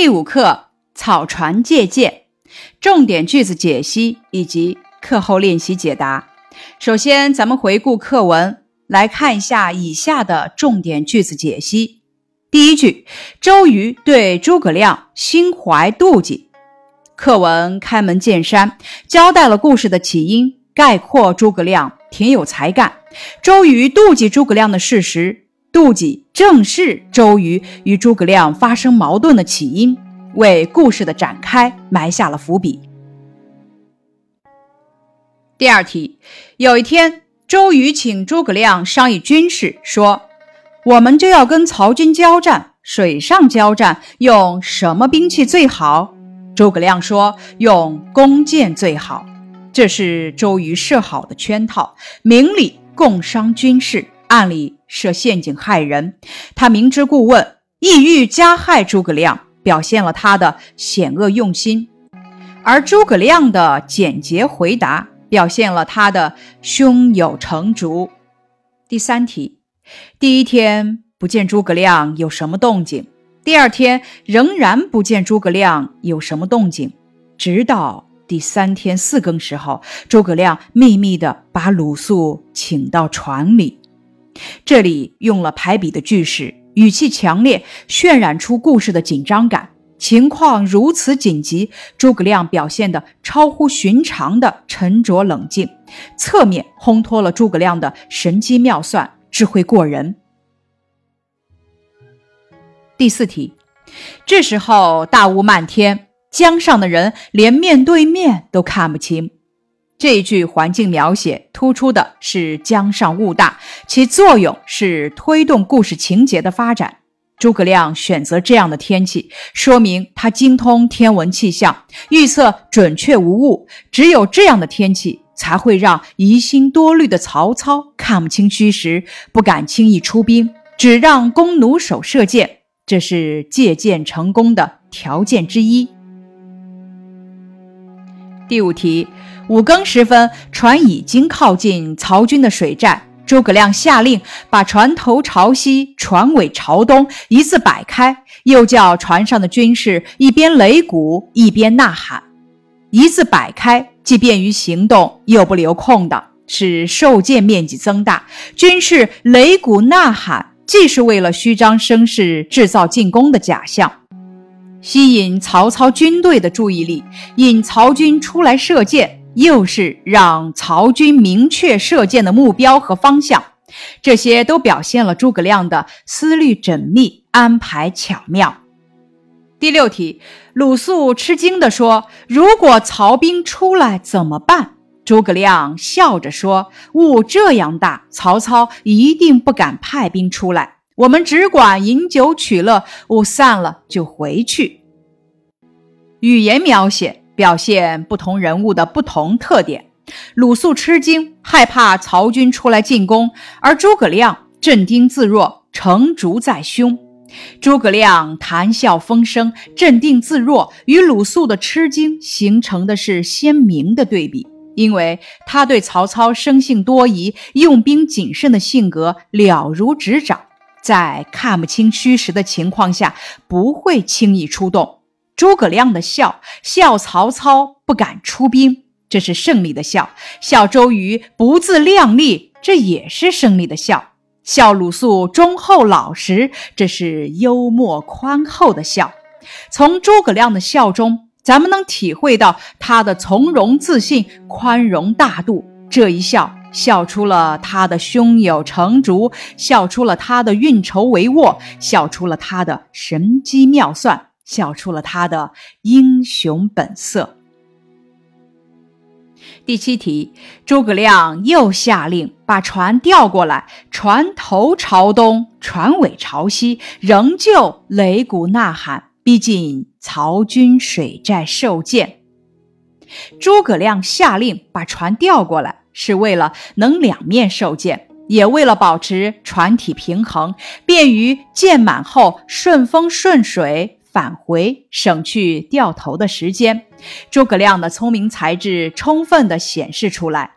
第五课草船借箭，重点句子解析以及课后练习解答。首先，咱们回顾课文，来看一下以下的重点句子解析。第一句，周瑜对诸葛亮心怀妒忌。课文开门见山，交代了故事的起因，概括诸葛亮挺有才干，周瑜妒忌诸葛亮的事实。妒忌正是周瑜与诸葛亮发生矛盾的起因，为故事的展开埋下了伏笔。第二题，有一天，周瑜请诸葛亮商议军事，说：“我们就要跟曹军交战，水上交战用什么兵器最好？”诸葛亮说：“用弓箭最好。”这是周瑜设好的圈套，明里共商军事。暗里设陷阱害人，他明知故问，意欲加害诸葛亮，表现了他的险恶用心；而诸葛亮的简洁回答，表现了他的胸有成竹。第三题，第一天不见诸葛亮有什么动静，第二天仍然不见诸葛亮有什么动静，直到第三天四更时候，诸葛亮秘密地把鲁肃请到船里。这里用了排比的句式，语气强烈，渲染出故事的紧张感。情况如此紧急，诸葛亮表现的超乎寻常的沉着冷静，侧面烘托了诸葛亮的神机妙算、智慧过人。第四题，这时候大雾漫天，江上的人连面对面都看不清。这一句环境描写突出的是江上雾大，其作用是推动故事情节的发展。诸葛亮选择这样的天气，说明他精通天文气象，预测准确无误。只有这样的天气，才会让疑心多虑的曹操看不清虚实，不敢轻易出兵，只让弓弩手射箭。这是借箭成功的条件之一。第五题，五更时分，船已经靠近曹军的水寨。诸葛亮下令把船头朝西，船尾朝东，一字摆开，又叫船上的军士一边擂鼓一边呐喊。一字摆开，既便于行动，又不留空档，使受箭面积增大。军士擂鼓呐喊，既是为了虚张声势，制造进攻的假象。吸引曹操军队的注意力，引曹军出来射箭，又是让曹军明确射箭的目标和方向，这些都表现了诸葛亮的思虑缜密、安排巧妙。第六题，鲁肃吃惊地说：“如果曹兵出来怎么办？”诸葛亮笑着说：“雾这样大，曹操一定不敢派兵出来。”我们只管饮酒取乐，雾散了就回去。语言描写表现不同人物的不同特点。鲁肃吃惊，害怕曹军出来进攻；而诸葛亮镇定自若，成竹在胸。诸葛亮谈笑风生，镇定自若，与鲁肃的吃惊形成的是鲜明的对比，因为他对曹操生性多疑、用兵谨慎的性格了如指掌。在看不清虚实的情况下，不会轻易出动。诸葛亮的笑，笑曹操不敢出兵，这是胜利的笑；笑周瑜不自量力，这也是胜利的笑；笑鲁肃忠厚老实，这是幽默宽厚的笑。从诸葛亮的笑中，咱们能体会到他的从容自信、宽容大度。这一笑。笑出了他的胸有成竹，笑出了他的运筹帷幄，笑出了他的神机妙算，笑出了他的英雄本色。第七题，诸葛亮又下令把船调过来，船头朝东，船尾朝西，仍旧擂鼓呐喊，逼近曹军水寨受箭。诸葛亮下令把船调过来。是为了能两面受箭，也为了保持船体平衡，便于箭满后顺风顺水返回，省去掉头的时间。诸葛亮的聪明才智充分的显示出来。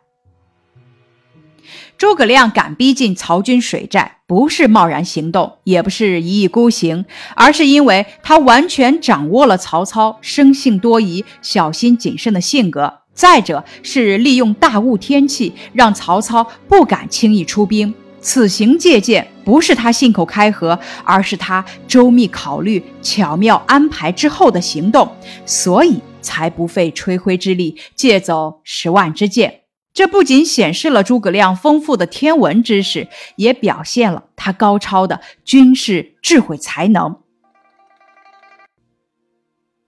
诸葛亮敢逼近曹军水寨，不是贸然行动，也不是一意孤行，而是因为他完全掌握了曹操生性多疑、小心谨慎的性格。再者是利用大雾天气，让曹操不敢轻易出兵。此行借箭不是他信口开河，而是他周密考虑、巧妙安排之后的行动，所以才不费吹灰之力借走十万支箭。这不仅显示了诸葛亮丰富的天文知识，也表现了他高超的军事智慧才能。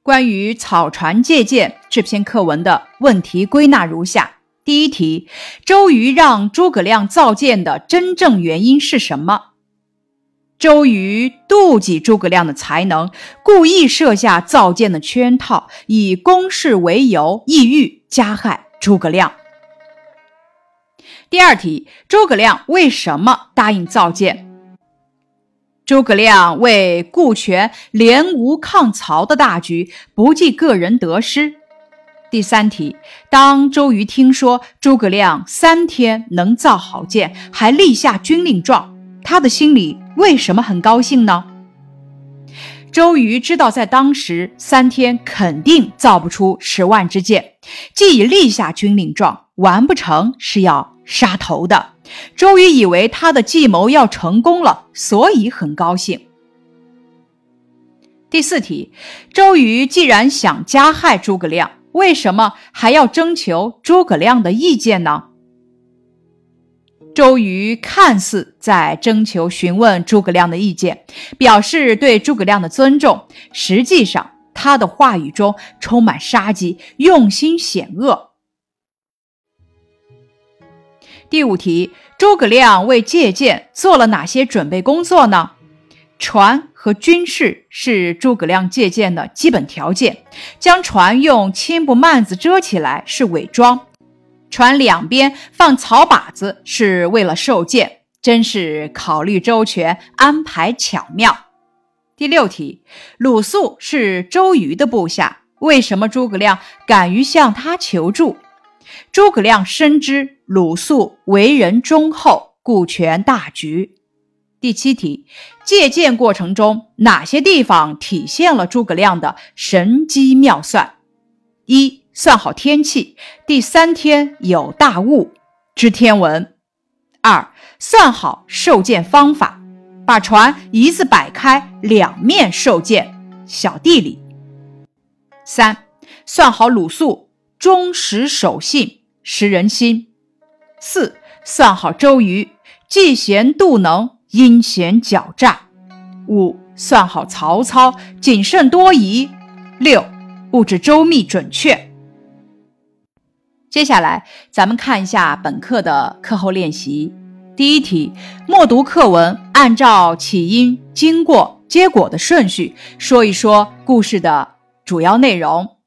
关于草船借箭这篇课文的问题归纳如下：第一题，周瑜让诸葛亮造箭的真正原因是什么？周瑜妒忌诸葛亮的才能，故意设下造箭的圈套，以公事为由，意欲加害诸葛亮。第二题，诸葛亮为什么答应造箭？诸葛亮为顾全联吴抗曹的大局，不计个人得失。第三题，当周瑜听说诸葛亮三天能造好箭，还立下军令状，他的心里为什么很高兴呢？周瑜知道在当时三天肯定造不出十万支箭，既已立下军令状，完不成是要杀头的。周瑜以为他的计谋要成功了，所以很高兴。第四题，周瑜既然想加害诸葛亮，为什么还要征求诸葛亮的意见呢？周瑜看似在征求、询问诸葛亮的意见，表示对诸葛亮的尊重，实际上他的话语中充满杀机，用心险恶。第五题，诸葛亮为借箭做了哪些准备工作呢？船和军事是诸葛亮借箭的基本条件。将船用青布幔子遮起来是伪装，船两边放草靶子是为了受箭，真是考虑周全，安排巧妙。第六题，鲁肃是周瑜的部下，为什么诸葛亮敢于向他求助？诸葛亮深知鲁肃为人忠厚，顾全大局。第七题，借箭过程中哪些地方体现了诸葛亮的神机妙算？一、算好天气，第三天有大雾，知天文；二、算好受箭方法，把船一字摆开，两面受箭，小地理；三、算好鲁肃。忠实守信，识人心。四算好周瑜，嫉贤妒能，阴险狡诈。五算好曹操，谨慎多疑。六布置周密准确。接下来，咱们看一下本课的课后练习。第一题，默读课文，按照起因、经过、结果的顺序说一说故事的主要内容。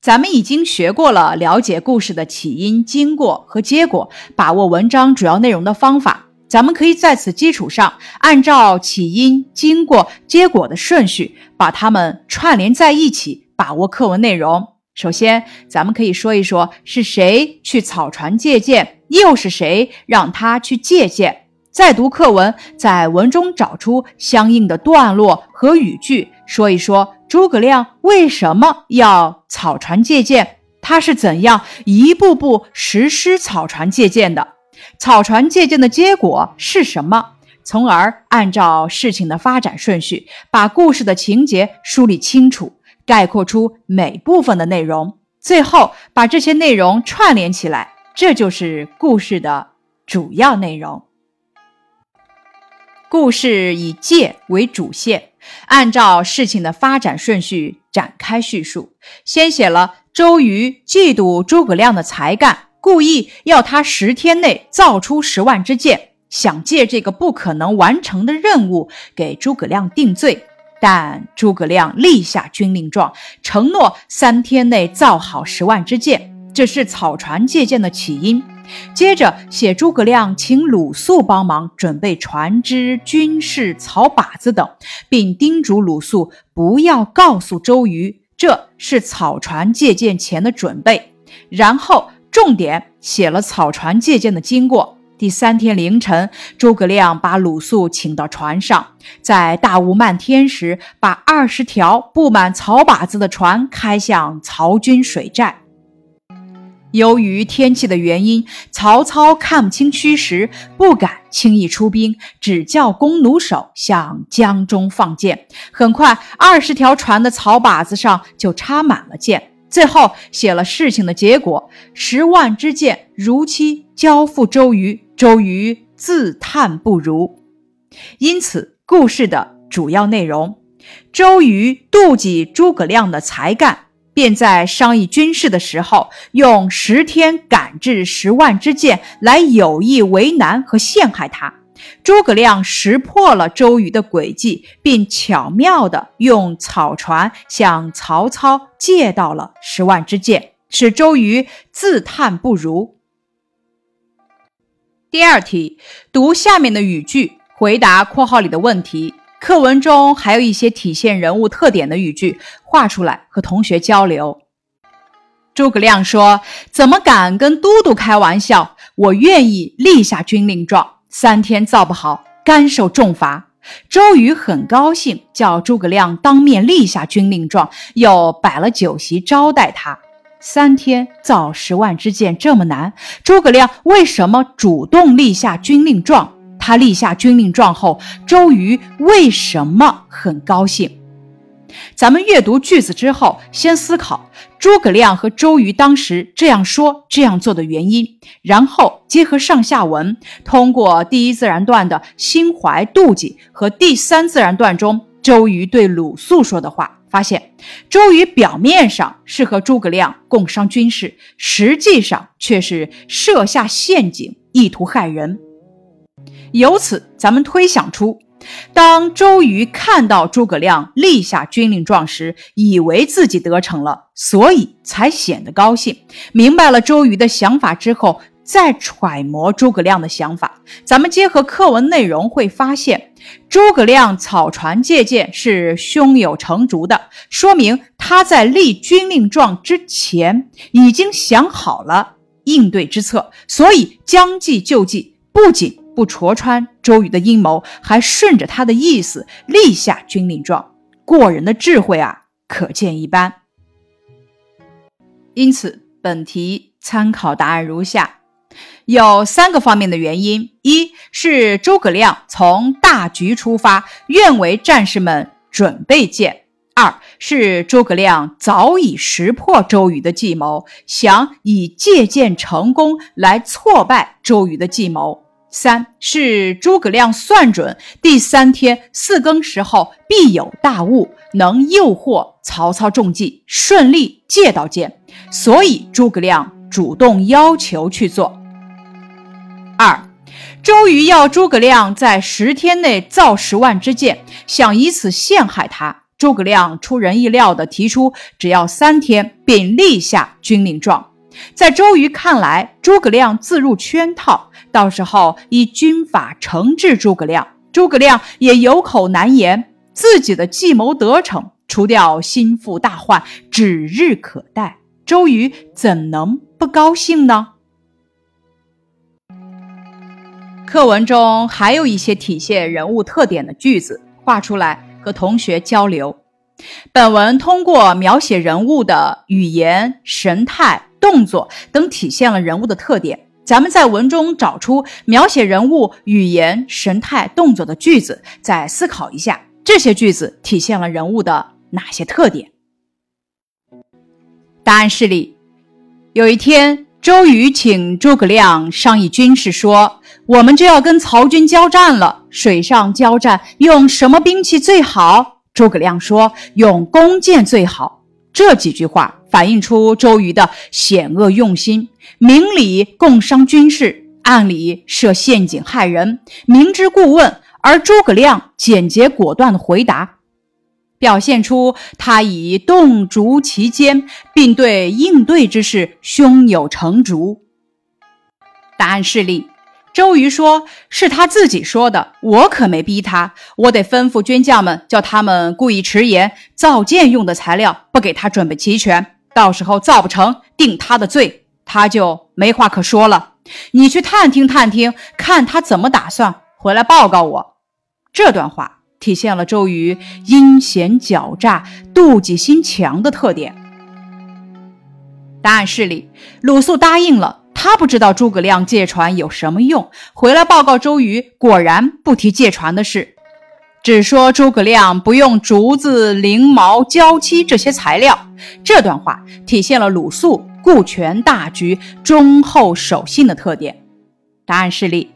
咱们已经学过了了解故事的起因、经过和结果，把握文章主要内容的方法。咱们可以在此基础上，按照起因、经过、结果的顺序，把它们串联在一起，把握课文内容。首先，咱们可以说一说是谁去草船借箭，又是谁让他去借箭。再读课文，在文中找出相应的段落和语句，说一说。诸葛亮为什么要草船借箭？他是怎样一步步实施草船借箭的？草船借箭的结果是什么？从而按照事情的发展顺序，把故事的情节梳理清楚，概括出每部分的内容，最后把这些内容串联起来，这就是故事的主要内容。故事以借为主线。按照事情的发展顺序展开叙述，先写了周瑜嫉妒诸葛亮的才干，故意要他十天内造出十万支箭，想借这个不可能完成的任务给诸葛亮定罪。但诸葛亮立下军令状，承诺三天内造好十万支箭，这是草船借箭的起因。接着写诸葛亮请鲁肃帮忙准备船只、军事、草靶子等，并叮嘱鲁肃不要告诉周瑜，这是草船借箭前的准备。然后重点写了草船借箭的经过。第三天凌晨，诸葛亮把鲁肃请到船上，在大雾漫天时，把二十条布满草靶子的船开向曹军水寨。由于天气的原因，曹操看不清虚实，不敢轻易出兵，只叫弓弩手向江中放箭。很快，二十条船的草靶子上就插满了箭。最后写了事情的结果：十万支箭如期交付周瑜，周瑜自叹不如。因此，故事的主要内容，周瑜妒忌诸葛亮的才干。便在商议军事的时候，用十天赶制十万支箭来有意为难和陷害他。诸葛亮识破了周瑜的诡计，并巧妙地用草船向曹操借到了十万支箭，使周瑜自叹不如。第二题，读下面的语句，回答括号里的问题。课文中还有一些体现人物特点的语句，画出来和同学交流。诸葛亮说：“怎么敢跟都督开玩笑？我愿意立下军令状，三天造不好，甘受重罚。”周瑜很高兴，叫诸葛亮当面立下军令状，又摆了酒席招待他。三天造十万支箭这么难，诸葛亮为什么主动立下军令状？他立下军令状后，周瑜为什么很高兴？咱们阅读句子之后，先思考诸葛亮和周瑜当时这样说、这样做的原因，然后结合上下文，通过第一自然段的心怀妒忌和第三自然段中周瑜对鲁肃说的话，发现周瑜表面上是和诸葛亮共商军事，实际上却是设下陷阱，意图害人。由此，咱们推想出，当周瑜看到诸葛亮立下军令状时，以为自己得逞了，所以才显得高兴。明白了周瑜的想法之后，再揣摩诸葛亮的想法，咱们结合课文内容会发现，诸葛亮草船借箭是胸有成竹的，说明他在立军令状之前已经想好了应对之策，所以将计就计，不仅。不戳穿周瑜的阴谋，还顺着他的意思立下军令状，过人的智慧啊，可见一斑。因此，本题参考答案如下：有三个方面的原因，一是诸葛亮从大局出发，愿为战士们准备箭；二是诸葛亮早已识破周瑜的计谋，想以借箭成功来挫败周瑜的计谋。三是诸葛亮算准第三天四更时候必有大雾，能诱惑曹操中计，顺利借到箭，所以诸葛亮主动要求去做。二，周瑜要诸葛亮在十天内造十万支箭，想以此陷害他。诸葛亮出人意料地提出，只要三天，并立下军令状。在周瑜看来，诸葛亮自入圈套，到时候以军法惩治诸葛亮，诸葛亮也有口难言，自己的计谋得逞，除掉心腹大患，指日可待。周瑜怎能不高兴呢？课文中还有一些体现人物特点的句子，画出来和同学交流。本文通过描写人物的语言、神态。动作等体现了人物的特点。咱们在文中找出描写人物语言、神态、动作的句子，再思考一下这些句子体现了人物的哪些特点。答案示例：有一天，周瑜请诸葛亮商议军事，说：“我们就要跟曹军交战了，水上交战用什么兵器最好？”诸葛亮说：“用弓箭最好。”这几句话。反映出周瑜的险恶用心，明里共商军事，暗里设陷阱害人，明知故问。而诸葛亮简洁果断的回答，表现出他已洞烛其间，并对应对之事胸有成竹。答案示例：周瑜说是他自己说的，我可没逼他，我得吩咐军将们，叫他们故意迟延，造箭用的材料不给他准备齐全。到时候造不成，定他的罪。他就没话可说了。你去探听探听，看他怎么打算，回来报告我。这段话体现了周瑜阴险狡诈、妒忌心强的特点。答案室里，鲁肃答应了。他不知道诸葛亮借船有什么用，回来报告周瑜，果然不提借船的事，只说诸葛亮不用竹子、翎毛、胶漆这些材料。这段话体现了鲁肃顾全大局、忠厚守信的特点。答案是例。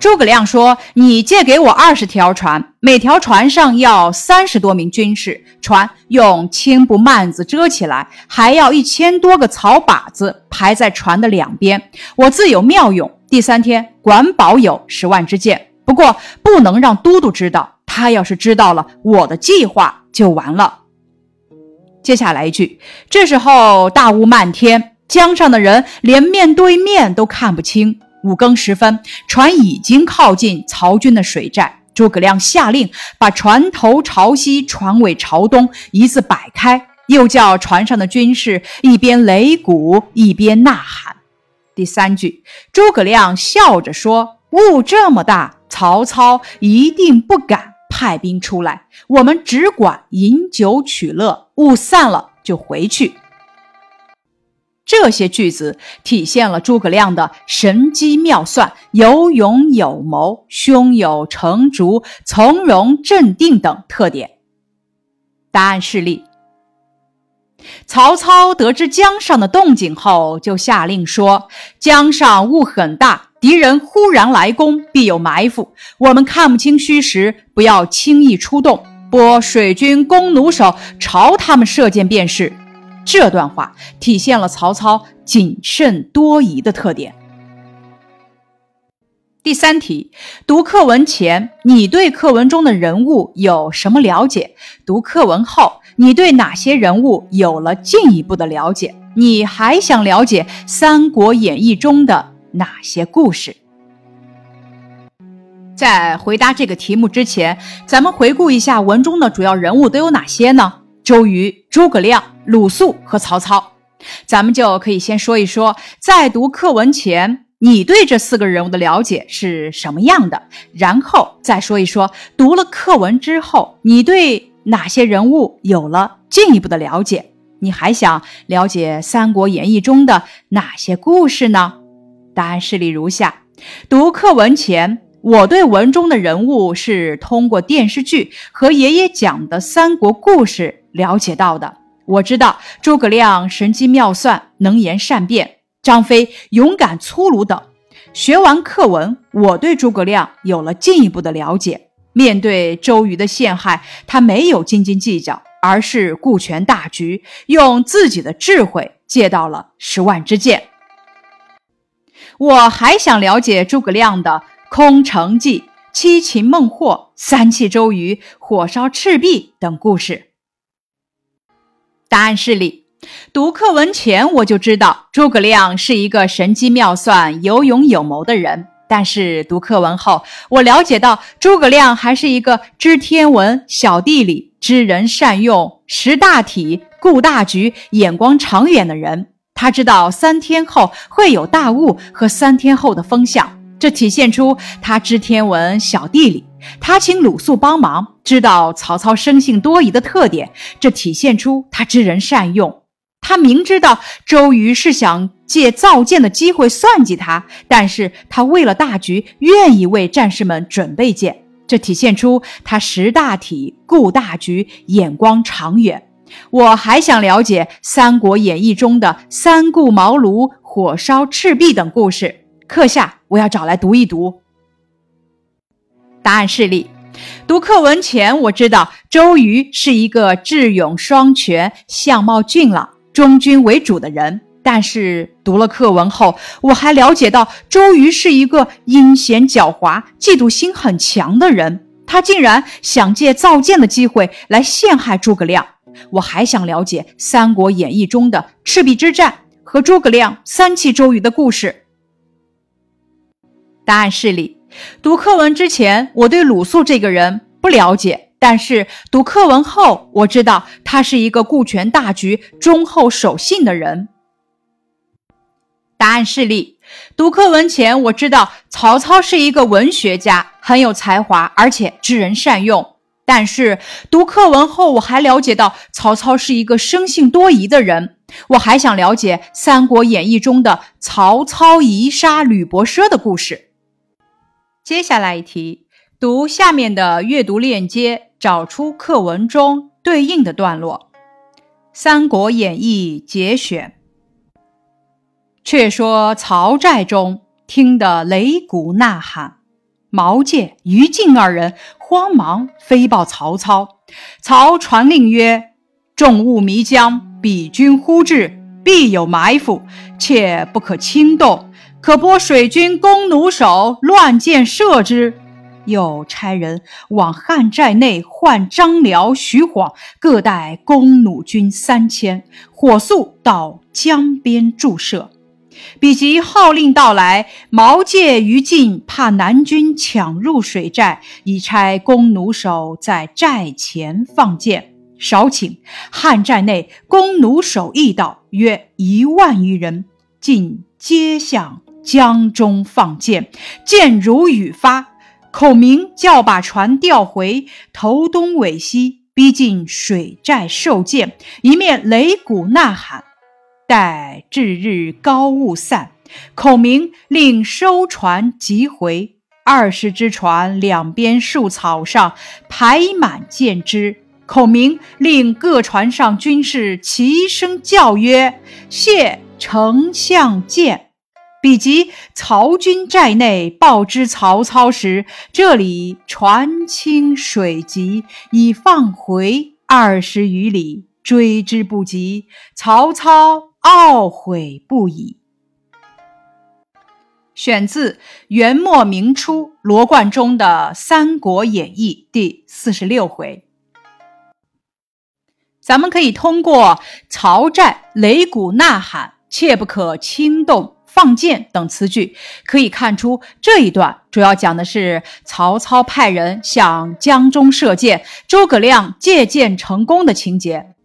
诸葛亮说：“你借给我二十条船，每条船上要三十多名军士，船用青布幔子遮起来，还要一千多个草靶子排在船的两边。我自有妙用。第三天管保有十万支箭，不过不能让都督知道。他要是知道了我的计划，就完了。”接下来一句：“这时候大雾漫天，江上的人连面对面都看不清。”五更时分，船已经靠近曹军的水寨。诸葛亮下令把船头朝西，船尾朝东，一字摆开，又叫船上的军士一边擂鼓一边呐喊。第三句，诸葛亮笑着说：“雾这么大，曹操一定不敢派兵出来，我们只管饮酒取乐，雾散了就回去。”这些句子体现了诸葛亮的神机妙算、有勇有谋、胸有成竹、从容镇定等特点。答案是例。曹操得知江上的动静后，就下令说：“江上雾很大，敌人忽然来攻，必有埋伏。我们看不清虚实，不要轻易出动，拨水军弓弩手朝他们射箭便是。”这段话体现了曹操谨慎多疑的特点。第三题，读课文前，你对课文中的人物有什么了解？读课文后，你对哪些人物有了进一步的了解？你还想了解《三国演义》中的哪些故事？在回答这个题目之前，咱们回顾一下文中的主要人物都有哪些呢？周瑜、诸葛亮、鲁肃和曹操，咱们就可以先说一说，在读课文前，你对这四个人物的了解是什么样的？然后再说一说，读了课文之后，你对哪些人物有了进一步的了解？你还想了解《三国演义》中的哪些故事呢？答案事例如下：读课文前。我对文中的人物是通过电视剧和爷爷讲的三国故事了解到的。我知道诸葛亮神机妙算、能言善辩，张飞勇敢粗鲁等。学完课文，我对诸葛亮有了进一步的了解。面对周瑜的陷害，他没有斤斤计较，而是顾全大局，用自己的智慧借到了十万支箭。我还想了解诸葛亮的。空城计、七擒孟获、三气周瑜、火烧赤壁等故事。答案是里。读课文前我就知道诸葛亮是一个神机妙算、有勇有谋的人，但是读课文后，我了解到诸葛亮还是一个知天文、晓地理、知人善用、识大体、顾大局、眼光长远的人。他知道三天后会有大雾和三天后的风向。这体现出他知天文、晓地理。他请鲁肃帮忙，知道曹操生性多疑的特点。这体现出他知人善用。他明知道周瑜是想借造箭的机会算计他，但是他为了大局，愿意为战士们准备箭。这体现出他识大体、顾大局、眼光长远。我还想了解《三国演义》中的三顾茅庐、火烧赤壁等故事。课下我要找来读一读。答案是例。读课文前，我知道周瑜是一个智勇双全、相貌俊朗、忠君为主的人。但是读了课文后，我还了解到周瑜是一个阴险狡猾、嫉妒心很强的人。他竟然想借造箭的机会来陷害诸葛亮。我还想了解《三国演义》中的赤壁之战和诸葛亮三气周瑜的故事。答案是里。读课文之前，我对鲁肃这个人不了解，但是读课文后，我知道他是一个顾全大局、忠厚守信的人。答案是例。读课文前，我知道曹操是一个文学家，很有才华，而且知人善用。但是读课文后，我还了解到曹操是一个生性多疑的人。我还想了解《三国演义》中的曹操疑杀吕伯奢的故事。接下来一题，读下面的阅读链接，找出课文中对应的段落。《三国演义》节选。却说曹寨中听得擂鼓呐喊，毛玠、于禁二人慌忙飞报曹操。曹传令曰：“众物迷江，彼军忽至，必有埋伏，切不可轻动。可拨水军弓弩手乱箭射之。又差人往汉寨内唤张辽、徐晃各带弓弩军三千，火速到江边驻射。”比及号令到来，毛玠、于禁怕南军抢入水寨，已差弓弩手在寨前放箭。少顷，汉寨内弓弩手一到，约一万余人，尽皆向江中放箭，箭如雨发。孔明叫把船调回，头东尾西，逼近水寨受箭，一面擂鼓呐喊。待至日高雾散，孔明令收船即回。二十只船两边树草上排满箭支。孔明令各船上军士齐声叫曰：“谢丞相箭！”比及曹军寨内报知曹操时，这里船轻水急，已放回二十余里，追之不及。曹操。懊悔不已。选自元末明初罗贯中的《三国演义》第四十六回。咱们可以通过“曹寨擂鼓呐喊，切不可轻动，放箭”等词句，可以看出这一段主要讲的是曹操派人向江中射箭，诸葛亮借箭成功的情节。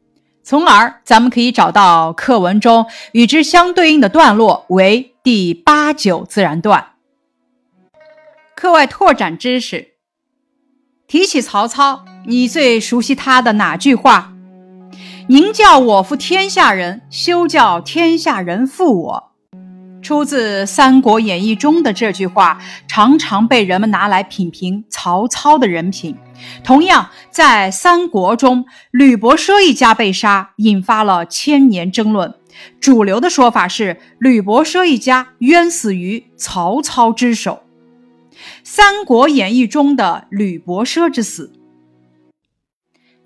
从而，咱们可以找到课文中与之相对应的段落为第八九自然段。课外拓展知识：提起曹操，你最熟悉他的哪句话？“宁叫我负天下人，休叫天下人负我。”出自《三国演义》中的这句话，常常被人们拿来品评曹操的人品。同样，在三国中，吕伯奢一家被杀，引发了千年争论。主流的说法是，吕伯奢一家冤死于曹操之手。《三国演义》中的吕伯奢之死，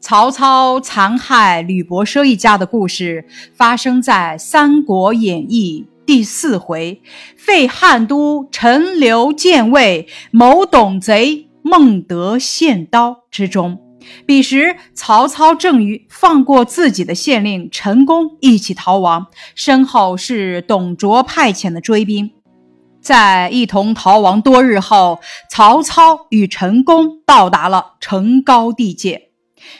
曹操残害吕伯奢一家的故事，发生在《三国演义》第四回“废汉都，陈留建魏，谋董贼”。孟德献刀之中，彼时曹操正与放过自己的县令陈宫一起逃亡，身后是董卓派遣的追兵。在一同逃亡多日后，曹操与陈宫到达了城高地界。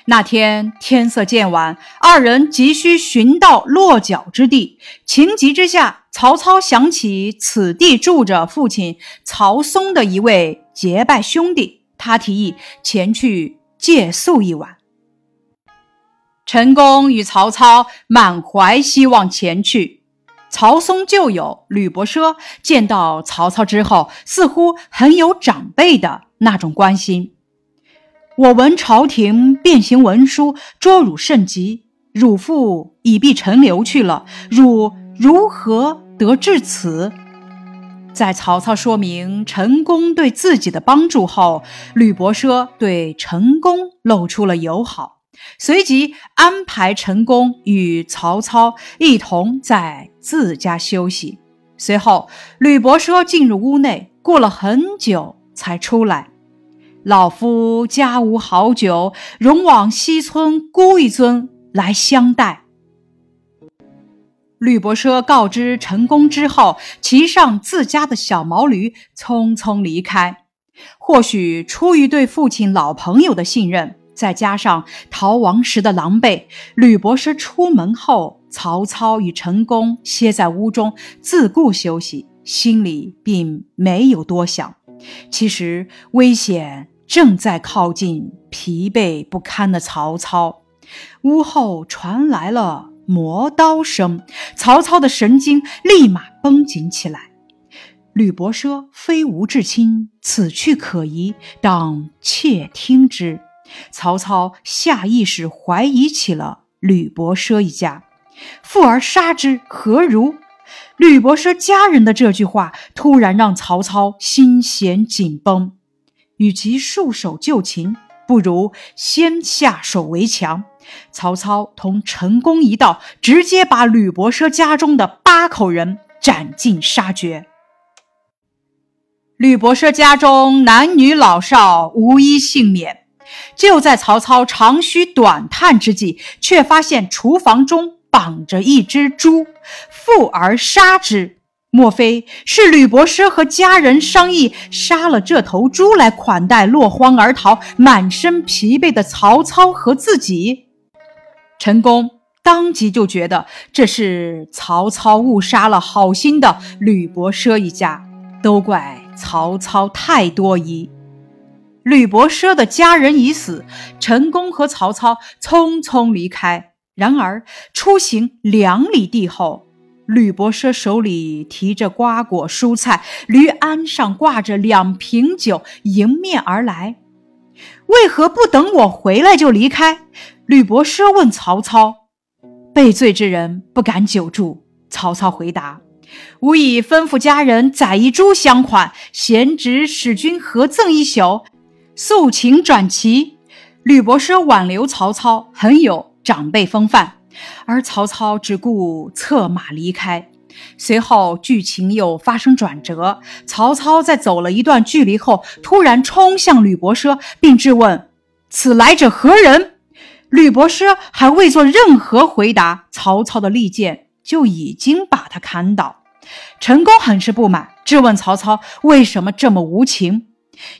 那天天色渐晚，二人急需寻到落脚之地。情急之下，曹操想起此地住着父亲曹嵩的一位。结拜兄弟，他提议前去借宿一晚。陈宫与曹操满怀希望前去。曹嵩旧友吕伯奢见到曹操之后，似乎很有长辈的那种关心。我闻朝廷变行文书，捉汝甚急，汝父已避陈留去了，汝如何得至此？在曹操说明陈宫对自己的帮助后，吕伯奢对陈宫露出了友好，随即安排陈宫与曹操一同在自家休息。随后，吕伯奢进入屋内，过了很久才出来。老夫家无好酒，容往西村沽一樽来相待。吕伯奢告知陈宫之后，骑上自家的小毛驴，匆匆离开。或许出于对父亲老朋友的信任，再加上逃亡时的狼狈，吕伯奢出门后曹操与陈宫歇在屋中自顾休息，心里并没有多想。其实危险正在靠近，疲惫不堪的曹操。屋后传来了磨刀声，曹操的神经立马绷紧起来。吕伯奢非吴至亲，此去可疑，当窃听之。曹操下意识怀疑起了吕伯奢一家，父而杀之何如？吕伯奢家人的这句话，突然让曹操心弦紧绷。与其束手就擒，不如先下手为强。曹操同陈宫一道，直接把吕伯奢家中的八口人斩尽杀绝。吕伯奢家中男女老少无一幸免。就在曹操长吁短叹之际，却发现厨房中绑着一只猪，复而杀之。莫非是吕伯奢和家人商议杀了这头猪来款待落荒而逃、满身疲惫的曹操和自己？陈宫当即就觉得这是曹操误杀了好心的吕伯奢一家，都怪曹操太多疑。吕伯奢的家人已死，陈宫和曹操匆匆离开。然而出行两里地后，吕伯奢手里提着瓜果蔬菜，驴鞍上挂着两瓶酒，迎面而来。为何不等我回来就离开？吕伯奢问曹操。被罪之人不敢久住。曹操回答：“吾已吩咐家人宰一猪相款，贤侄使君合赠一宿。”速请转齐。吕伯奢挽留曹操，很有长辈风范，而曹操只顾策马离开。随后剧情又发生转折，曹操在走了一段距离后，突然冲向吕伯奢，并质问：“此来者何人？”吕伯奢还未做任何回答，曹操的利剑就已经把他砍倒。陈宫很是不满，质问曹操：“为什么这么无情？”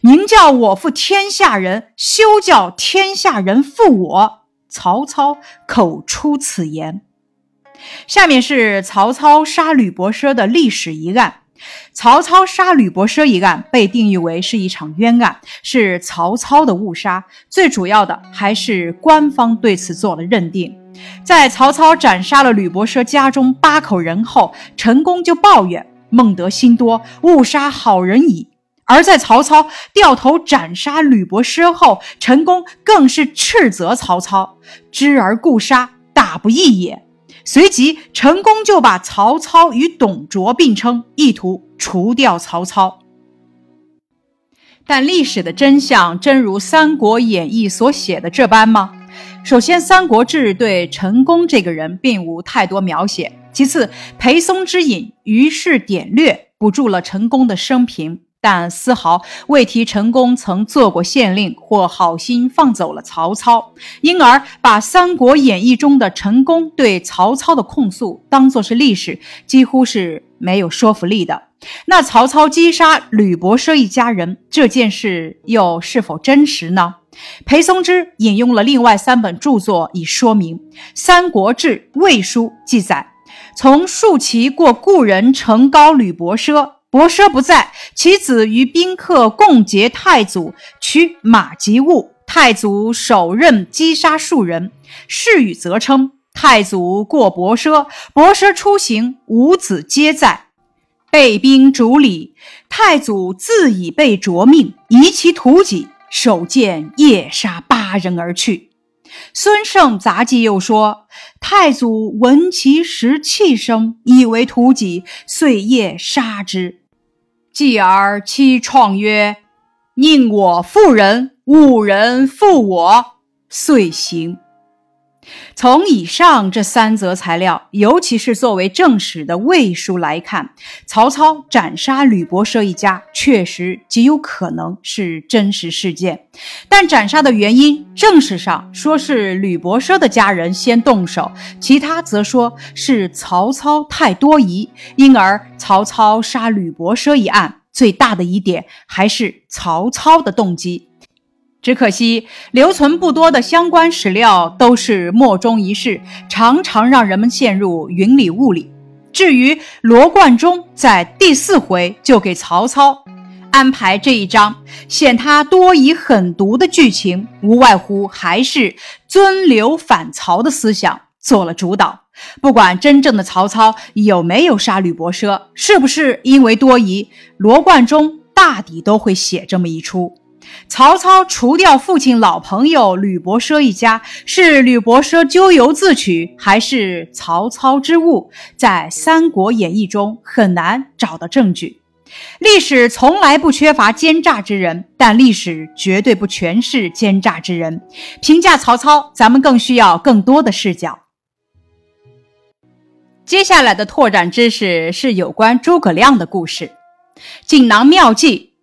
宁叫我负天下人，休叫天下人负我。曹操口出此言。下面是曹操杀吕伯奢的历史一案。曹操杀吕伯奢一案被定义为是一场冤案，是曹操的误杀。最主要的还是官方对此做了认定。在曹操斩杀了吕伯奢家中八口人后，陈宫就抱怨孟德心多，误杀好人矣。而在曹操掉头斩杀吕伯奢后，陈宫更是斥责曹操：“知而故杀，大不义也。”随即，陈宫就把曹操与董卓并称，意图除掉曹操。但历史的真相真如《三国演义》所写的这般吗？首先，《三国志》对陈宫这个人并无太多描写；其次，裴松之隐于是典略补注了陈宫的生平。但丝毫未提陈宫曾做过县令或好心放走了曹操，因而把《三国演义》中的陈宫对曹操的控诉当作是历史，几乎是没有说服力的。那曹操击杀吕伯奢一家人这件事又是否真实呢？裴松之引用了另外三本著作以说明，《三国志·魏书》记载：从数骑过故人成高吕伯奢。伯奢不在，其子与宾客共劫太祖，取马及物。太祖手刃击杀数人，事与则称太祖过伯奢，伯奢出行，五子皆在，被兵逐里。太祖自以被着命，移其图己，手剑夜杀八人而去。孙胜杂记又说，太祖闻其食气声，以为图己，遂夜杀之。继而妻创曰：“宁我负人，吾人负我。”遂行。从以上这三则材料，尤其是作为正史的魏书来看，曹操斩杀吕伯奢一家确实极有可能是真实事件。但斩杀的原因，正史上说是吕伯奢的家人先动手，其他则说是曹操太多疑，因而曹操杀吕伯奢一案最大的疑点还是曹操的动机。只可惜留存不多的相关史料都是莫衷一是，常常让人们陷入云里雾里。至于罗贯中在第四回就给曹操安排这一章，显他多疑狠毒的剧情，无外乎还是尊刘反曹的思想做了主导。不管真正的曹操有没有杀吕伯奢，是不是因为多疑，罗贯中大抵都会写这么一出。曹操除掉父亲老朋友吕伯奢一家，是吕伯奢咎由自取，还是曹操之误？在《三国演义》中很难找到证据。历史从来不缺乏奸诈之人，但历史绝对不全是奸诈之人。评价曹操，咱们更需要更多的视角。接下来的拓展知识是有关诸葛亮的故事，锦囊妙计。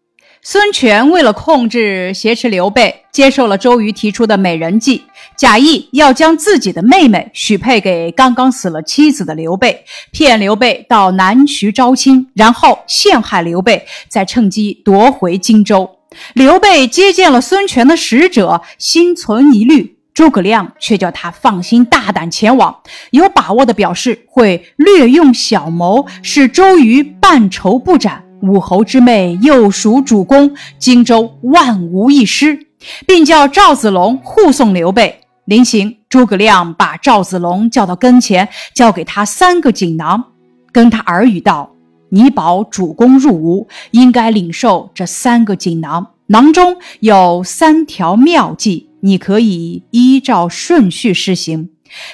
孙权为了控制挟持刘备，接受了周瑜提出的美人计，假意要将自己的妹妹许配给刚刚死了妻子的刘备，骗刘备到南徐招亲，然后陷害刘备，再趁机夺回荆州。刘备接见了孙权的使者，心存疑虑，诸葛亮却叫他放心大胆前往，有把握的表示会略用小谋，使周瑜半筹不展。武侯之妹又属主公，荆州万无一失，并叫赵子龙护送刘备。临行，诸葛亮把赵子龙叫到跟前，交给他三个锦囊，跟他耳语道：“你保主公入吴，应该领受这三个锦囊，囊中有三条妙计，你可以依照顺序施行。”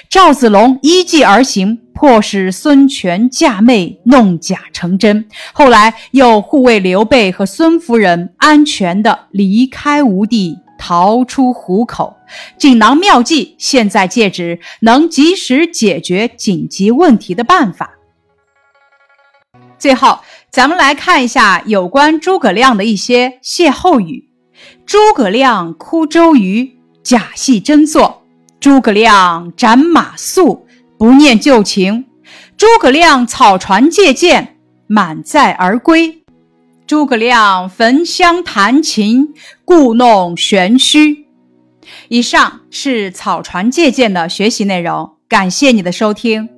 赵子龙依计而行，迫使孙权嫁妹，弄假成真。后来又护卫刘备和孙夫人安全地离开吴地，逃出虎口。锦囊妙计，现在借指能及时解决紧急问题的办法。最后，咱们来看一下有关诸葛亮的一些歇后语：诸葛亮哭周瑜，假戏真做。诸葛亮斩马谡，不念旧情；诸葛亮草船借箭，满载而归；诸葛亮焚香弹琴，故弄玄虚。以上是草船借箭的学习内容，感谢你的收听。